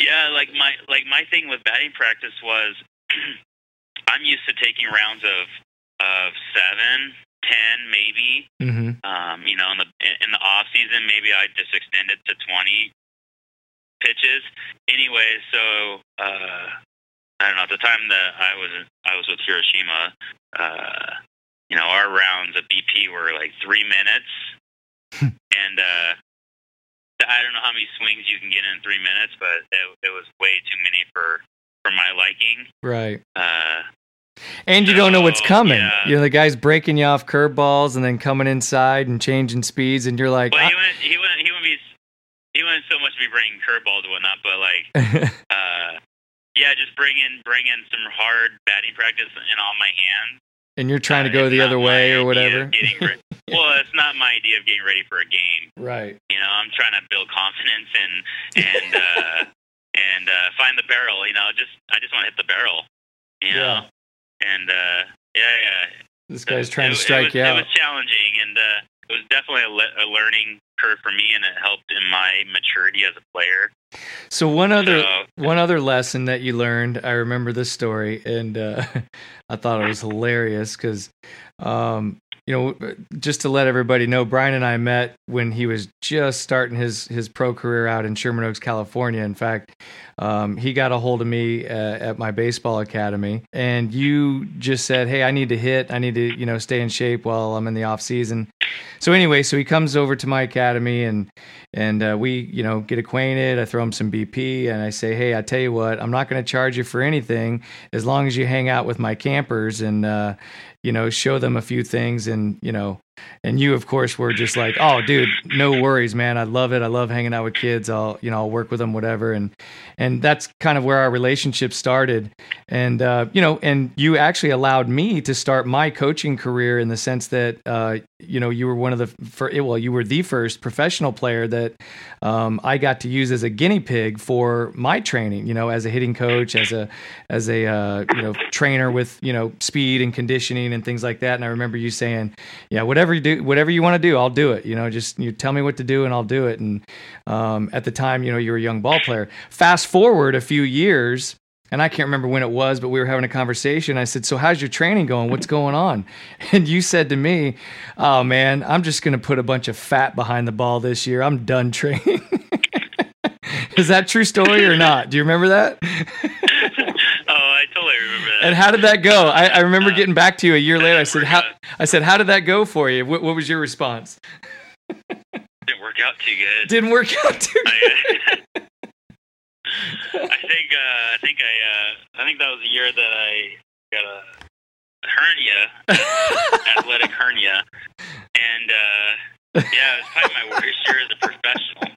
yeah, like my like my thing with batting practice was I'm used to taking rounds of of seven, ten, maybe. hmm Um, you know, in the in the off season, maybe I just extend it to twenty pitches. Anyway, so uh, I don't know. At the time that I was I was with Hiroshima, uh, you know, our rounds of BP were like three minutes, and uh, I don't know how many swings you can get in three minutes, but it, it was way too many for for my liking. Right. Uh, And you don't know what's coming. yeah. You know, the guy's breaking you off curveballs and then coming inside and changing speeds, and you're like, well, he wouldn't he wouldn't he wouldn't be he wouldn't so much be bringing curveballs and whatnot, but like uh, yeah, just bring in bring in some hard batting practice in all my hands. and you're trying to Uh, go the other way or whatever. re- well, it's not my idea of getting ready for a game. right. You know, I'm trying to build confidence and and uh, and uh, find the barrel. You know, just I just want to hit the barrel. You know, and uh, yeah, yeah. This guy's trying it, to strike was, you out. It was challenging, and uh, it was definitely a, le- a learning curve for me, and it helped in my maturity as a player. So one other So, one other lesson that you learned, I remember this story, and uh, I thought it was hilarious because, um, you know, just to let everybody know, Brian and I met when he was just starting his his pro career out in Sherman Oaks, California. In fact, um, he got a hold of me uh, at my baseball academy, and you just said, "Hey, I need to hit. I need to, you know, stay in shape while I'm in the off season." So anyway, so he comes over to my academy and and uh, we you know get acquainted. I throw him some bp and i say hey i tell you what i'm not going to charge you for anything as long as you hang out with my campers and uh, you know show them a few things and you know and you of course were just like oh dude no worries man. I love it. I love hanging out with kids. I'll you know i'll work with them whatever. And and that's kind of where our relationship started. And uh, you know and you actually allowed me to start my coaching career in the sense that uh, you know you were one of the for well you were the first professional player that um, I got to use as a guinea pig for my training you know as a hitting coach as a as a uh, you know trainer with you know speed and conditioning and things like that. And I remember you saying yeah whatever you do whatever you want to do I'll do it you know just you tell me what to do and I'll do it and um, at the time you know you were a young ball player fast forward a few years and I can't remember when it was, but we were having a conversation. I said, "So how's your training going? What's going on?" And you said to me, "Oh man, I'm just going to put a bunch of fat behind the ball this year. I'm done training." Is that true story or not? Do you remember that? oh, I totally remember that. And how did that go? I, I remember uh, getting back to you a year later. I said, "How?" I said, "How did that go for you? What, what was your response?" Didn't work out too good. Didn't work out too good. I, I think uh, I think I uh, I think that was the year that I got a hernia, athletic hernia, and uh, yeah, it was probably my worst year as a professional.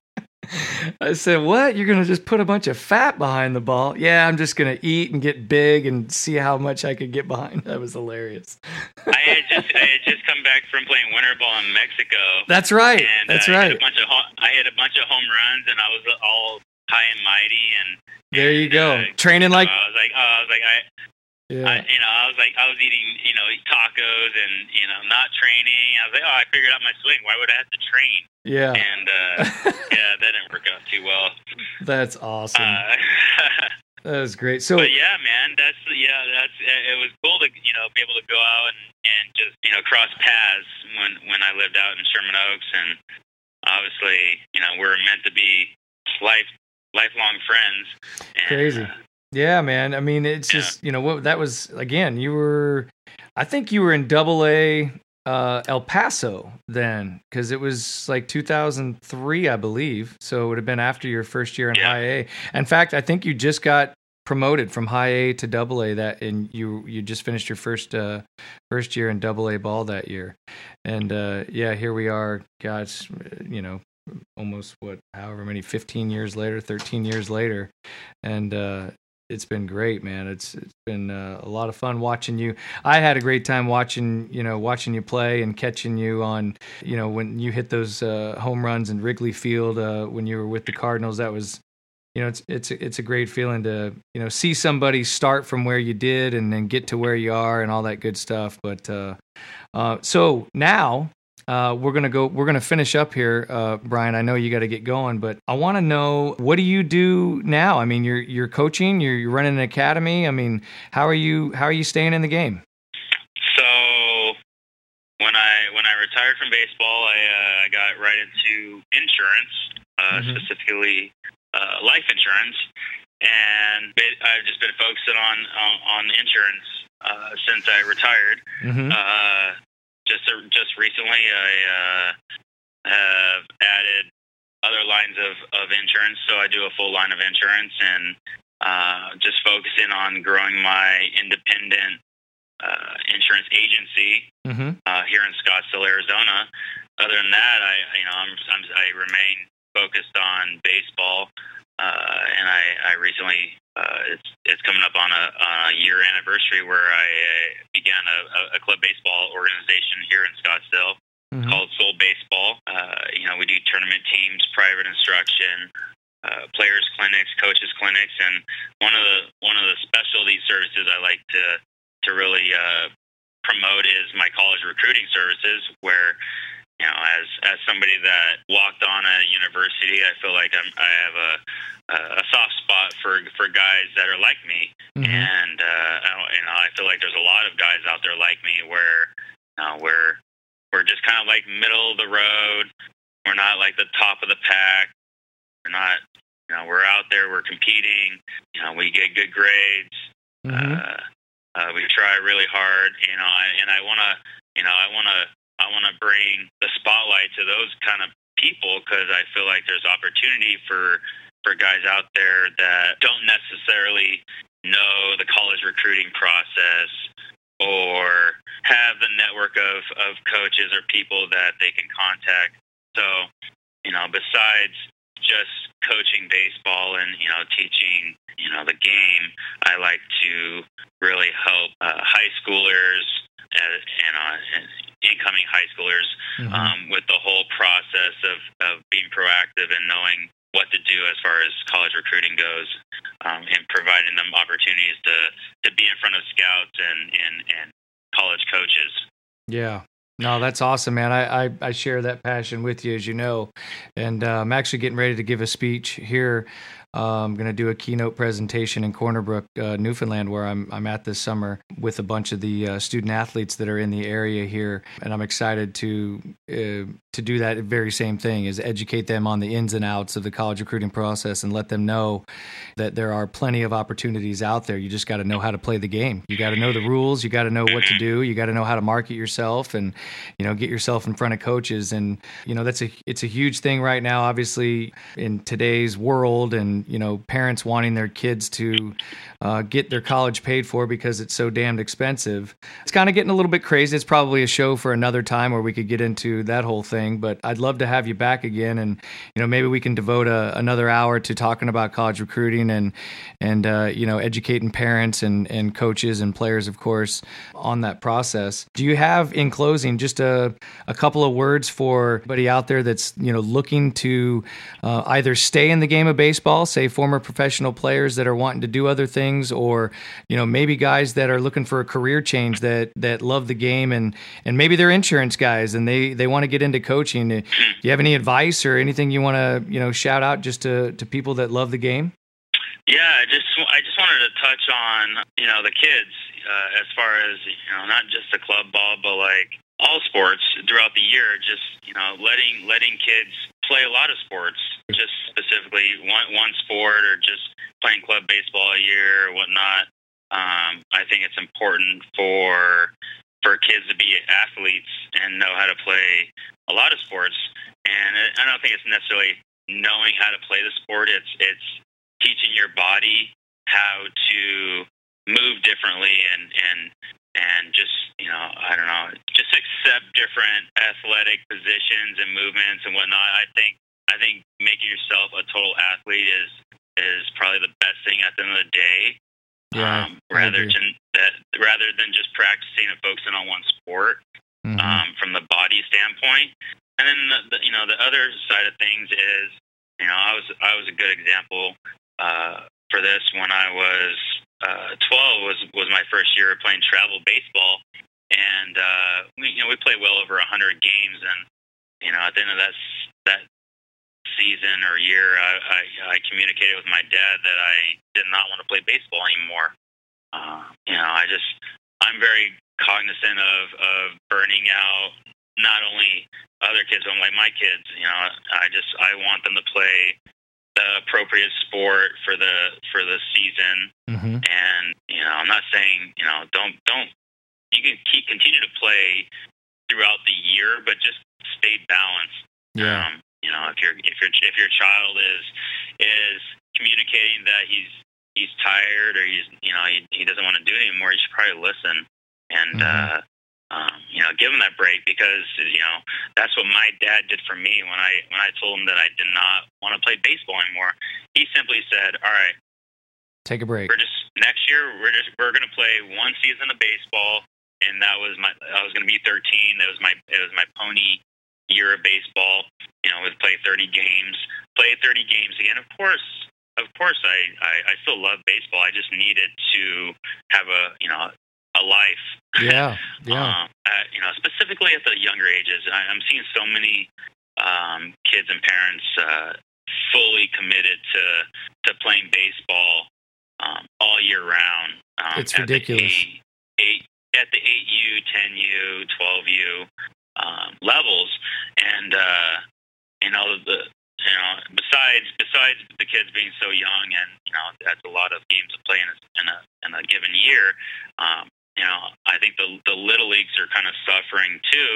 I said, "What? You're gonna just put a bunch of fat behind the ball?" Yeah, I'm just gonna eat and get big and see how much I could get behind. That was hilarious. I had just I had just come back from playing winter ball in Mexico. That's right. And, That's uh, right. I had, a bunch of I had a bunch of home runs, and I was all high and mighty. And there and, you go, uh, training like. I was like, I was like, I yeah. I, you know, I was like, I was eating, you know, tacos and you know, not training. I was like, oh, I figured out my swing. Why would I have to train? Yeah. And uh, yeah, that didn't work out too well. That's awesome. Uh, that was great. So, but yeah, man, that's yeah, that's it was cool to you know be able to go out and and just you know cross paths when when I lived out in Sherman Oaks, and obviously, you know, we're meant to be life lifelong friends. And, Crazy. Uh, yeah, man. I mean, it's yeah. just you know what that was again. You were, I think you were in Double A uh, El Paso then, because it was like 2003, I believe. So it would have been after your first year in yeah. High A. In fact, I think you just got promoted from High A to Double A that, and you you just finished your first uh, first year in Double A ball that year. And uh, yeah, here we are. God's you know almost what however many 15 years later 13 years later and uh it's been great, man. It's it's been uh, a lot of fun watching you. I had a great time watching you know watching you play and catching you on you know when you hit those uh, home runs in Wrigley Field uh, when you were with the Cardinals. That was you know it's it's it's a great feeling to you know see somebody start from where you did and then get to where you are and all that good stuff. But uh, uh, so now uh, we're gonna go. We're gonna finish up here, uh, Brian. I know you got to get going, but I want to know what do you do now? I mean, you're you're coaching, you're, you're running an academy. I mean, how are you how are you staying in the game? So when I when I retired from baseball, I uh, got right into insurance, uh, mm-hmm. specifically uh, life insurance, and I've just been focusing on on, on insurance uh, since I retired. Mm-hmm just just recently, I uh, have added other lines of, of insurance. So I do a full line of insurance and uh, just focusing on growing my independent uh, insurance agency mm-hmm. uh, here in Scottsdale, Arizona. Other than that, I you know I'm, I'm I remain focused on baseball, uh, and I, I recently uh, it's it's coming up on a, a year anniversary where I uh, began a, a club baseball organization here in Scottsdale mm-hmm. called Soul Baseball. Uh, you know, we do tournament teams, private instruction, uh, players clinics, coaches clinics, and one of the one of the specialty services I like to to really uh, promote is my college recruiting services, where you know, as as somebody that walked on a university, I feel like I'm I have a a soft spot for for guys that are like me, mm-hmm. and uh, I, you know I feel like there's a lot of guys out there like me where uh, we're we're just kind of like middle of the road. We're not like the top of the pack. We're not you know we're out there. We're competing. You know we get good grades. Mm-hmm. Uh, uh, we try really hard. You know, I, and I want to you know I want to I want to bring the spotlight to those kind of people because I feel like there's opportunity for for guys out there that don't necessarily know the college recruiting process or have the network of, of coaches or people that they can contact. So, you know, besides just coaching baseball and, you know, teaching, you know, the game, I like to really help uh, high schoolers and, and uh, incoming high schoolers mm-hmm. um, with the whole process of, of being proactive and knowing what to do as far as college recruiting goes, um, and providing them opportunities to to be in front of scouts and and, and college coaches. Yeah. No, that's awesome, man. I, I, I, share that passion with you, as you know. And uh, I'm actually getting ready to give a speech here I'm going to do a keynote presentation in Corner Brook, uh, Newfoundland, where I'm, I'm at this summer with a bunch of the uh, student athletes that are in the area here. And I'm excited to uh, to do that very same thing is educate them on the ins and outs of the college recruiting process and let them know that there are plenty of opportunities out there. You just got to know how to play the game. You got to know the rules. You got to know what to do. You got to know how to market yourself and you know get yourself in front of coaches. And you know that's a it's a huge thing right now. Obviously in today's world, and you know parents wanting their kids to uh, get their college paid for because it's so damned expensive. It's kind of getting a little bit crazy. It's probably a show for another time where we could get into that whole thing. But I'd love to have you back again, and you know maybe we can devote a, another hour to talking about college recruiting and and uh, you know educating parents and and coaches and players, of course, on that process. Do you have in closing just a a couple of words for anybody out there that's you know looking to uh, either stay in the game of baseball, say former professional players that are wanting to do other things or you know maybe guys that are looking for a career change that that love the game and and maybe they're insurance guys and they they want to get into coaching. Do you have any advice or anything you want to you know shout out just to to people that love the game? Yeah i just i just wanted to touch on you know the kids uh, as far as you know not just the club ball but like all sports throughout the year just you know letting letting kids play a lot of sports just specifically one one sport or just playing club baseball a year or whatnot. Um, I think it's important for for kids to be athletes and know how to play a lot of sports. And I don't think it's necessarily knowing how to play the sport. It's it's teaching your body how to move differently and and and just you know I don't know just accept different athletic positions and movements and whatnot. I think I think making yourself a total athlete is is probably the best thing at the end of the day. Yeah, um, rather than that, rather than just practicing and focusing on one sport mm-hmm. um, from the body standpoint. And then the, the, you know the other side of things is you know I was I was a good example uh, for this when I was uh, 12 was was my first year playing travel baseball, and uh, we you know we played well over 100 games, and you know at the end of that that season or year, I, I, I communicated with my dad that I did not want to play baseball anymore. Uh, you know, I just I'm very cognizant of of burning out not only other kids but like my kids. You know, I just I want them to play the appropriate sport for the for the season. Mm-hmm. And you know, I'm not saying you know don't don't you can keep continue to play throughout the year, but just stay balanced. Yeah. Um, you know, if your if your if your child is is communicating that he's he's tired or he's you know he, he doesn't want to do it anymore, you should probably listen and mm-hmm. uh, um, you know give him that break because you know that's what my dad did for me when I when I told him that I did not want to play baseball anymore. He simply said, "All right, take a break. We're just next year. We're just we're going to play one season of baseball." And that was my. I was going to be 13. That was my. It was my pony year of baseball. You know, with play 30 games, play 30 games again. Of course, of course, I, I I still love baseball. I just needed to have a you know a life. Yeah, yeah. um, at, you know, specifically at the younger ages, I, I'm seeing so many um, kids and parents uh, fully committed to to playing baseball um, all year round. Um, it's ridiculous. Eight, eight, at the 8U, 10U, 12U, um, levels, and uh, you know the you know besides besides the kids being so young and you know that's a lot of games to play in a in a, in a given year. Um, you know, I think the the little leagues are kind of suffering too.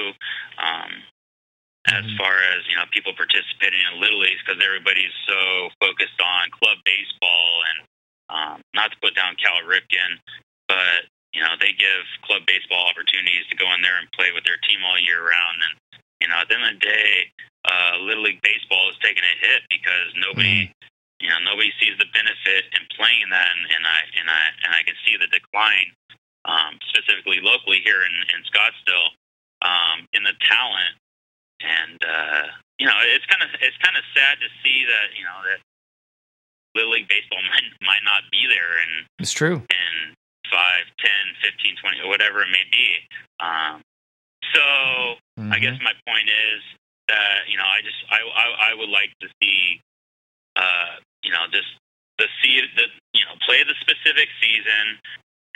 Um, as mm-hmm. far as you know, people participating in little leagues because everybody's so focused on club baseball and um, not to put down Cal Ripken, but you know, they give club baseball opportunities to go in there and play with their team all year round. And, you know, at the end of the day, uh, Little League Baseball is taking a hit because nobody, mm-hmm. you know, nobody sees the benefit in playing that. And, and I, and I, and I can see the decline, um, specifically locally here in, in Scottsdale, um, in the talent. And, uh, you know, it's kind of, it's kind of sad to see that, you know, that Little League Baseball might, might not be there. And it's true. And, 5, 10, 15, 20, or whatever it may be. Um, so mm-hmm. I guess my point is that, you know, I just, I, I, I would like to see, uh, you know, just the see the you know play the specific season.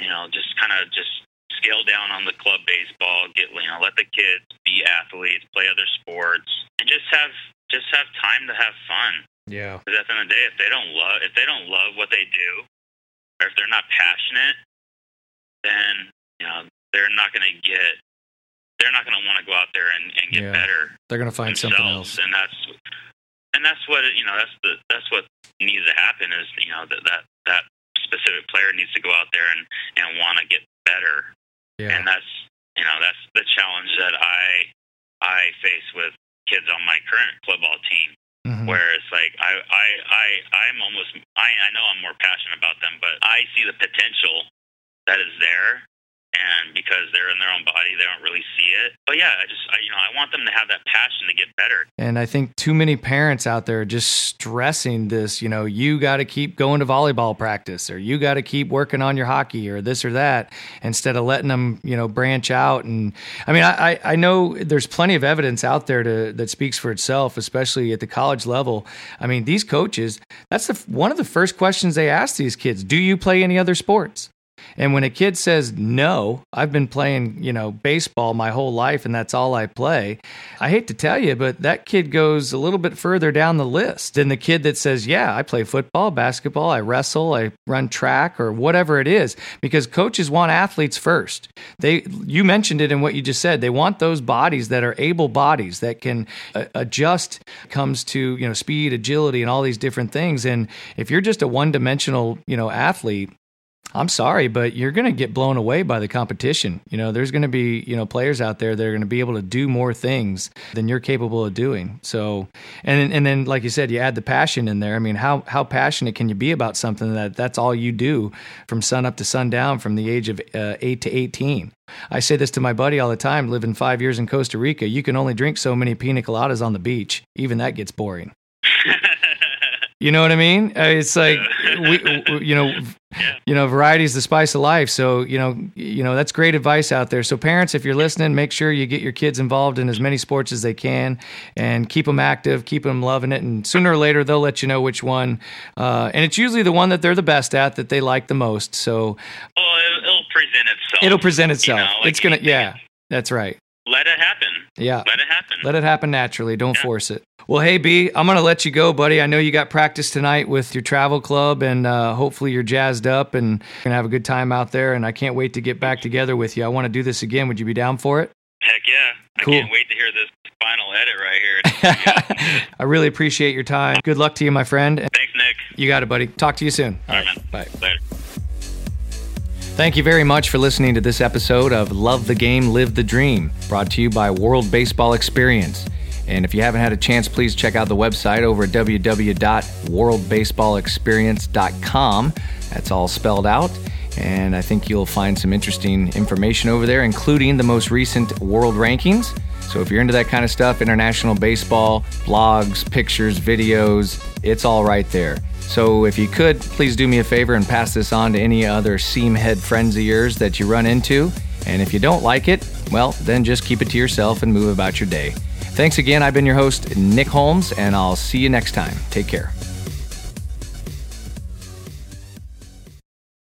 You know, just kind of just scale down on the club baseball. Get you know, let the kids be athletes, play other sports, and just have just have time to have fun. Yeah. Because at the end of the day, if they don't love if they don't love what they do, or if they're not passionate, then you know they're not going to get they're not going to want to go out there and, and get Yeah. better They're going to find something else. and that's and that's what you know. That's the that's what needs to happen is you know that that that specific player needs to go out there and and want to get better, Yeah. and that's you know that's the challenge that I I face with kids on my current club ball team. Mhm. Where it's like I I I I'm almost I I know I'm more passionate about them, but I see the potential that is there. And because they're in their own body, they don't really see it. But yeah, I just, I, you know, I want them to have that passion to get better. And I think too many parents out there are just stressing this, you know, you got to keep going to volleyball practice or you got to keep working on your hockey or this or that instead of letting them, you know, branch out. And I mean, I, I- I know there's plenty of evidence out there to, that speaks for itself, especially at the college level. I mean, these coaches, that's the, one of the first questions they ask these kids Do you play any other sports? And when a kid says, no, I've been playing, you know, baseball my whole life and that's all I play, I hate to tell you, but that kid goes a little bit further down the list than the kid that says, yeah, I play football, basketball, I wrestle, I run track or whatever it is, because coaches want athletes first. They, you mentioned it in what you just said. They want those bodies that are able bodies that can uh, adjust comes to, you know, speed, agility, and all these different things. And if you're just a one dimensional, you know, athlete, I'm sorry, but you're going to get blown away by the competition. You know, there's going to be, you know, players out there that are going to be able to do more things than you're capable of doing. So, and and then like you said, you add the passion in there. I mean, how how passionate can you be about something that that's all you do from sun up to sundown from the age of uh, 8 to 18? I say this to my buddy all the time, living 5 years in Costa Rica, you can only drink so many pina coladas on the beach. Even that gets boring. You know what I mean? Uh, It's like we, you know, you know, variety is the spice of life. So you know, you know, that's great advice out there. So parents, if you're listening, make sure you get your kids involved in as many sports as they can, and keep them active, keep them loving it, and sooner or later they'll let you know which one. Uh, and it's usually the one that they're the best at that they like the most. So well, it, it'll present itself. it'll present itself. know, like it's gonna, yeah, that's right. Let it happen. Yeah. Let it happen. Let it happen naturally. Don't force it. Well, hey, B, I'm going to let you go, buddy. I know you got practice tonight with your travel club, and uh, hopefully you're jazzed up and going to have a good time out there. And I can't wait to get back together with you. I want to do this again. Would you be down for it? Heck yeah. Cool. I can't wait to hear this final edit right here. I really appreciate your time. Good luck to you, my friend. Thanks, Nick. You got it, buddy. Talk to you soon. All right, man. Bye. Later. Thank you very much for listening to this episode of Love the Game, Live the Dream, brought to you by World Baseball Experience. And if you haven't had a chance, please check out the website over at www.worldbaseballexperience.com. That's all spelled out. And I think you'll find some interesting information over there, including the most recent world rankings. So if you're into that kind of stuff, international baseball, blogs, pictures, videos, it's all right there. So if you could, please do me a favor and pass this on to any other seam head friends of yours that you run into. And if you don't like it, well, then just keep it to yourself and move about your day. Thanks again. I've been your host, Nick Holmes, and I'll see you next time. Take care.